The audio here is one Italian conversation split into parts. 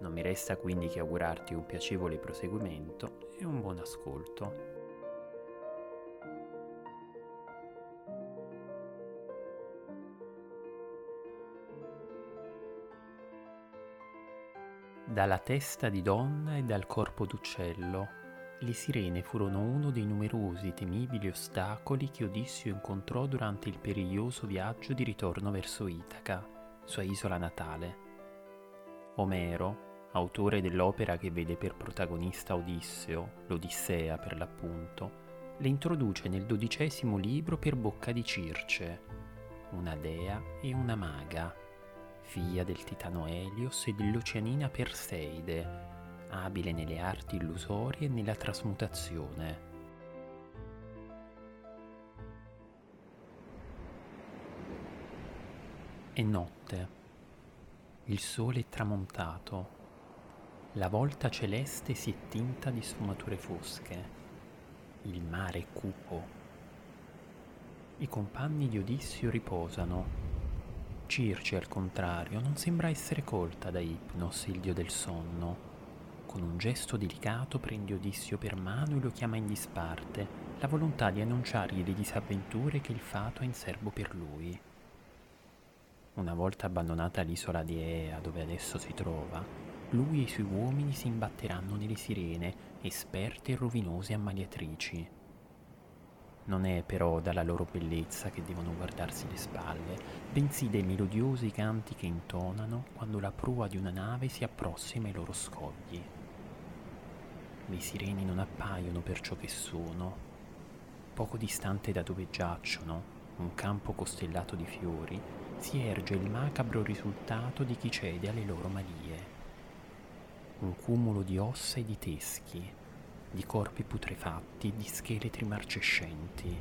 non mi resta quindi che augurarti un piacevole proseguimento e un buon ascolto. Dalla testa di donna e dal corpo d'uccello, le sirene furono uno dei numerosi temibili ostacoli che Odissio incontrò durante il periglioso viaggio di ritorno verso Itaca, sua isola natale. Omero, autore dell'opera che vede per protagonista Odisseo, l'Odissea per l'appunto, le introduce nel dodicesimo libro per bocca di Circe, una dea e una maga, figlia del titano Elios e dell'oceanina Perseide, abile nelle arti illusorie e nella trasmutazione. È notte. Il sole è tramontato la volta celeste si è tinta di sfumature fosche. Il mare è cupo. I compagni di Odissio riposano. Circe, al contrario, non sembra essere colta da Ipnos, il dio del sonno. Con un gesto delicato prende Odissio per mano e lo chiama in disparte, la volontà di annunciargli le disavventure che il fato ha in serbo per lui. Una volta abbandonata l'isola di Ea, dove adesso si trova, lui e i suoi uomini si imbatteranno nelle sirene, esperte e rovinose ammaliatrici. Non è però dalla loro bellezza che devono guardarsi le spalle, bensì dai melodiosi canti che intonano quando la prua di una nave si approssima ai loro scogli. Le sirene non appaiono per ciò che sono. Poco distante da dove giacciono, un campo costellato di fiori, si erge il macabro risultato di chi cede alle loro malie un cumulo di ossa e di teschi, di corpi putrefatti e di scheletri marcescenti.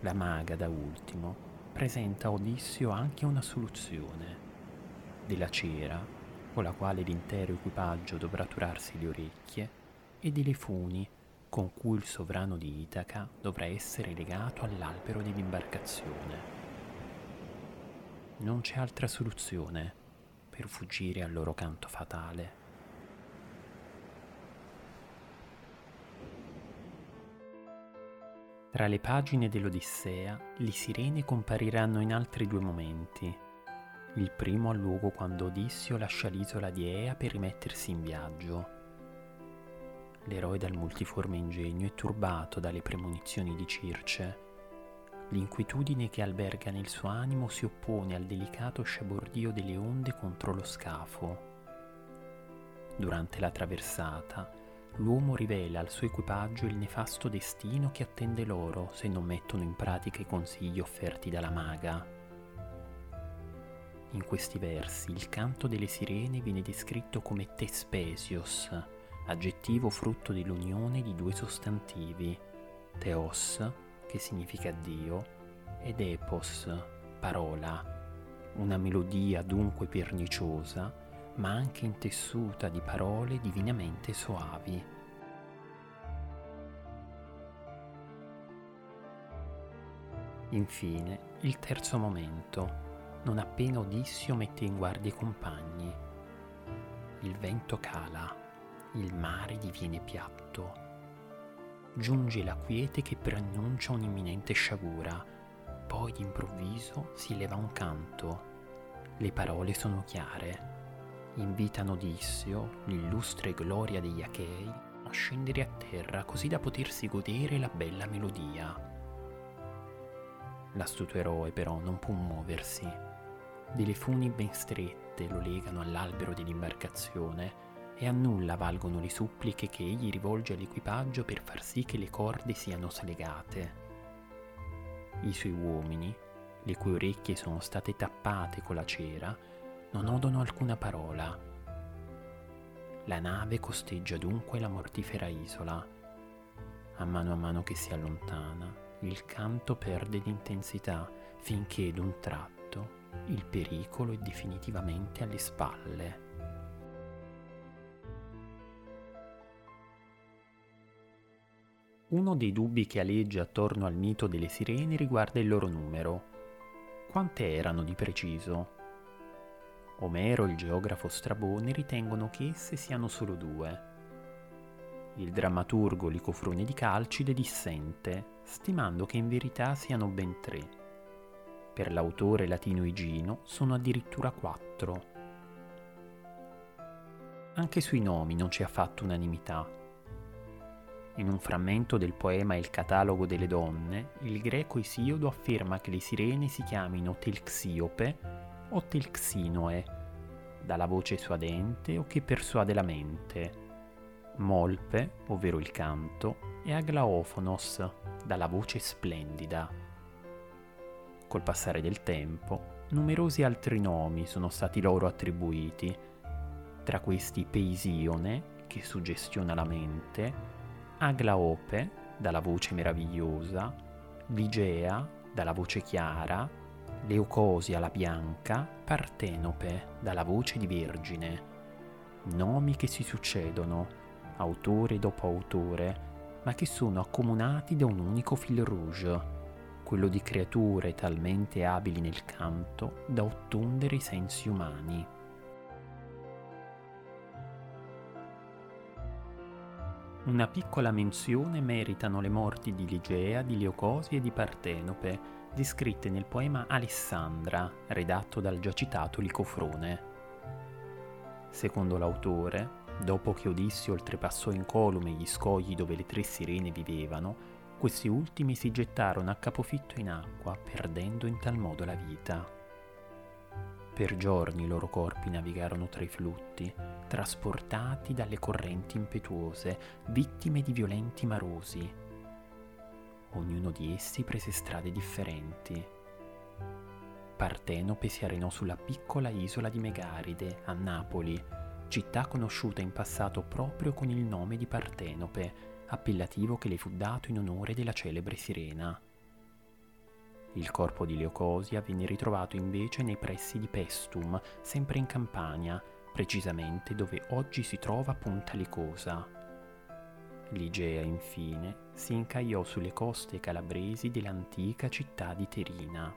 La maga, da ultimo, presenta a Odissio anche una soluzione, della cera, con la quale l'intero equipaggio dovrà turarsi le orecchie, e delle funi, con cui il sovrano di Itaca dovrà essere legato all'albero dell'imbarcazione. Non c'è altra soluzione per fuggire al loro canto fatale. Tra le pagine dell'Odissea, le sirene compariranno in altri due momenti. Il primo ha luogo quando Odissio lascia l'isola di Ea per rimettersi in viaggio. L'eroe dal multiforme ingegno è turbato dalle premonizioni di Circe L'inquietudine che alberga nel suo animo si oppone al delicato sciabordio delle onde contro lo scafo. Durante la traversata, l'uomo rivela al suo equipaggio il nefasto destino che attende loro se non mettono in pratica i consigli offerti dalla maga. In questi versi il canto delle sirene viene descritto come tespesios, aggettivo frutto dell'unione di due sostantivi, teos che significa Dio, ed epos, parola, una melodia dunque perniciosa, ma anche intessuta di parole divinamente soavi. Infine, il terzo momento, non appena Odissio mette in guardia i compagni. Il vento cala, il mare diviene piatto giunge la quiete che preannuncia un'imminente sciagura. Poi d'improvviso si leva un canto. Le parole sono chiare. Invitano Odisseo, l'illustre gloria degli Achei, a scendere a terra così da potersi godere la bella melodia. L'astuto eroe però non può muoversi. Delle funi ben strette lo legano all'albero dell'imbarcazione e a nulla valgono le suppliche che egli rivolge all'equipaggio per far sì che le corde siano slegate. I suoi uomini, le cui orecchie sono state tappate con la cera, non odono alcuna parola. La nave costeggia dunque la mortifera isola. A mano a mano che si allontana, il canto perde di intensità finché d'un tratto il pericolo è definitivamente alle spalle. Uno dei dubbi che aleggia attorno al mito delle sirene riguarda il loro numero. Quante erano di preciso? Omero e il geografo Strabone ritengono che esse siano solo due. Il drammaturgo Licofrone di Calcide dissente, stimando che in verità siano ben tre. Per l'autore latino Igino sono addirittura quattro. Anche sui nomi non c'è affatto unanimità. In un frammento del poema Il catalogo delle donne, il greco Isiodo afferma che le sirene si chiamino Telxiope o Telxinoe, dalla voce suadente o che persuade la mente, Molpe, ovvero il canto, e Aglaofonos, dalla voce splendida. Col passare del tempo, numerosi altri nomi sono stati loro attribuiti, tra questi Peisione, che suggestiona la mente, Aglaope, dalla voce meravigliosa, Ligea, dalla voce chiara, Leucosia la bianca, Partenope, dalla voce di vergine. Nomi che si succedono, autore dopo autore, ma che sono accomunati da un unico fil rouge, quello di creature talmente abili nel canto da ottundere i sensi umani. Una piccola menzione meritano le morti di Ligea, di Leocosi e di Partenope, descritte nel poema Alessandra, redatto dal già citato Licofrone. Secondo l'autore, Dopo che Odisseo oltrepassò incolume gli scogli dove le tre sirene vivevano, questi ultimi si gettarono a capofitto in acqua, perdendo in tal modo la vita. Per giorni i loro corpi navigarono tra i flutti, trasportati dalle correnti impetuose, vittime di violenti marosi. Ognuno di essi prese strade differenti. Partenope si arenò sulla piccola isola di Megaride, a Napoli, città conosciuta in passato proprio con il nome di Partenope, appellativo che le fu dato in onore della celebre sirena. Il corpo di Leocosia venne ritrovato invece nei pressi di Pestum, sempre in Campania, precisamente dove oggi si trova Punta Licosa. Ligea, infine, si incagliò sulle coste calabresi dell'antica città di Terina.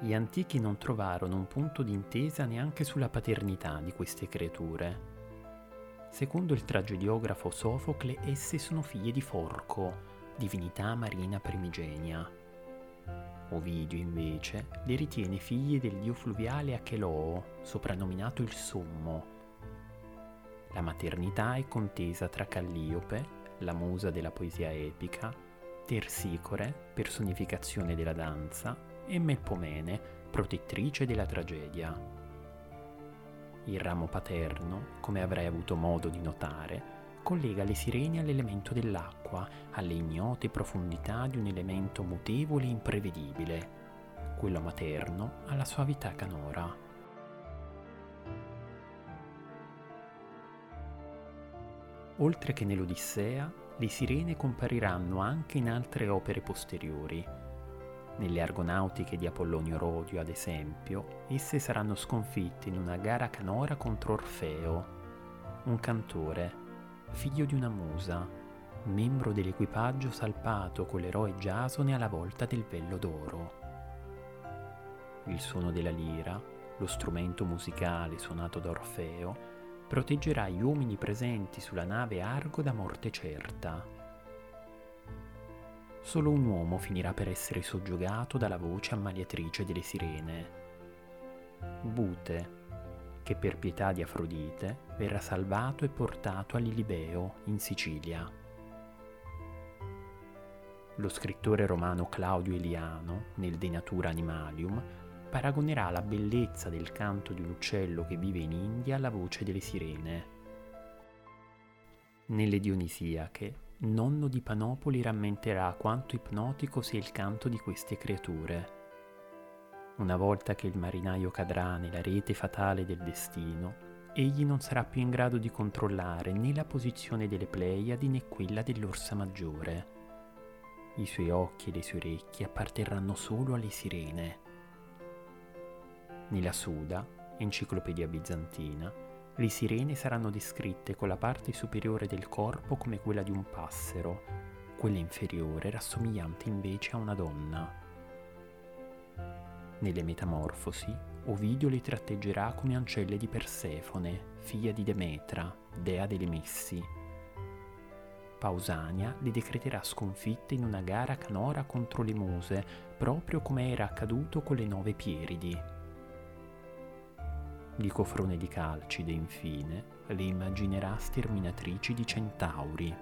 Gli antichi non trovarono un punto d'intesa neanche sulla paternità di queste creature. Secondo il tragediografo Sofocle, esse sono figlie di Forco, divinità marina primigenia. Ovidio, invece, le ritiene figlie del dio fluviale Acheloo, soprannominato il Sommo. La maternità è contesa tra Calliope, la musa della poesia epica, Tersicore, personificazione della danza, e Melpomene, protettrice della tragedia. Il ramo paterno, come avrai avuto modo di notare, collega le sirene all'elemento dell'acqua, alle ignote profondità di un elemento mutevole e imprevedibile, quello materno alla suavità canora. Oltre che nell'Odissea, le sirene compariranno anche in altre opere posteriori, nelle argonautiche di Apollonio Rodio, ad esempio, esse saranno sconfitte in una gara canora contro Orfeo, un cantore, figlio di una musa, membro dell'equipaggio salpato con l'eroe Giasone alla volta del vello d'oro. Il suono della lira, lo strumento musicale suonato da Orfeo, proteggerà gli uomini presenti sulla nave Argo da morte certa solo un uomo finirà per essere soggiogato dalla voce ammaliatrice delle sirene. Bute, che per pietà di Afrodite verrà salvato e portato a Lilibeo, in Sicilia. Lo scrittore romano Claudio Eliano, nel De Natura Animalium, paragonerà la bellezza del canto di un uccello che vive in India alla voce delle sirene. Nelle Dionisiache nonno di Panopoli rammenterà quanto ipnotico sia il canto di queste creature. Una volta che il marinaio cadrà nella rete fatale del destino, egli non sarà più in grado di controllare né la posizione delle Pleiadi né quella dell'Orsa Maggiore. I suoi occhi e le sue orecchie apparterranno solo alle sirene. Nella Suda, enciclopedia bizantina, le sirene saranno descritte con la parte superiore del corpo come quella di un passero, quella inferiore rassomigliante invece a una donna. Nelle Metamorfosi, Ovidio le tratteggerà come ancelle di Persefone, figlia di Demetra, dea delle messi. Pausania le decreterà sconfitte in una gara canora contro le muse, proprio come era accaduto con le nove Pieridi. Licofrone di Calcide, infine, le immaginerà sterminatrici di centauri.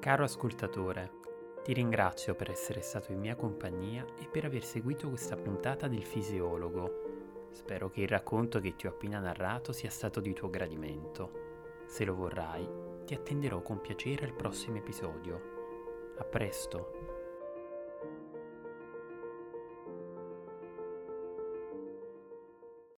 Caro ascoltatore, ti ringrazio per essere stato in mia compagnia e per aver seguito questa puntata del fisiologo. Spero che il racconto che ti ho appena narrato sia stato di tuo gradimento. Se lo vorrai, ti attenderò con piacere al prossimo episodio. A presto!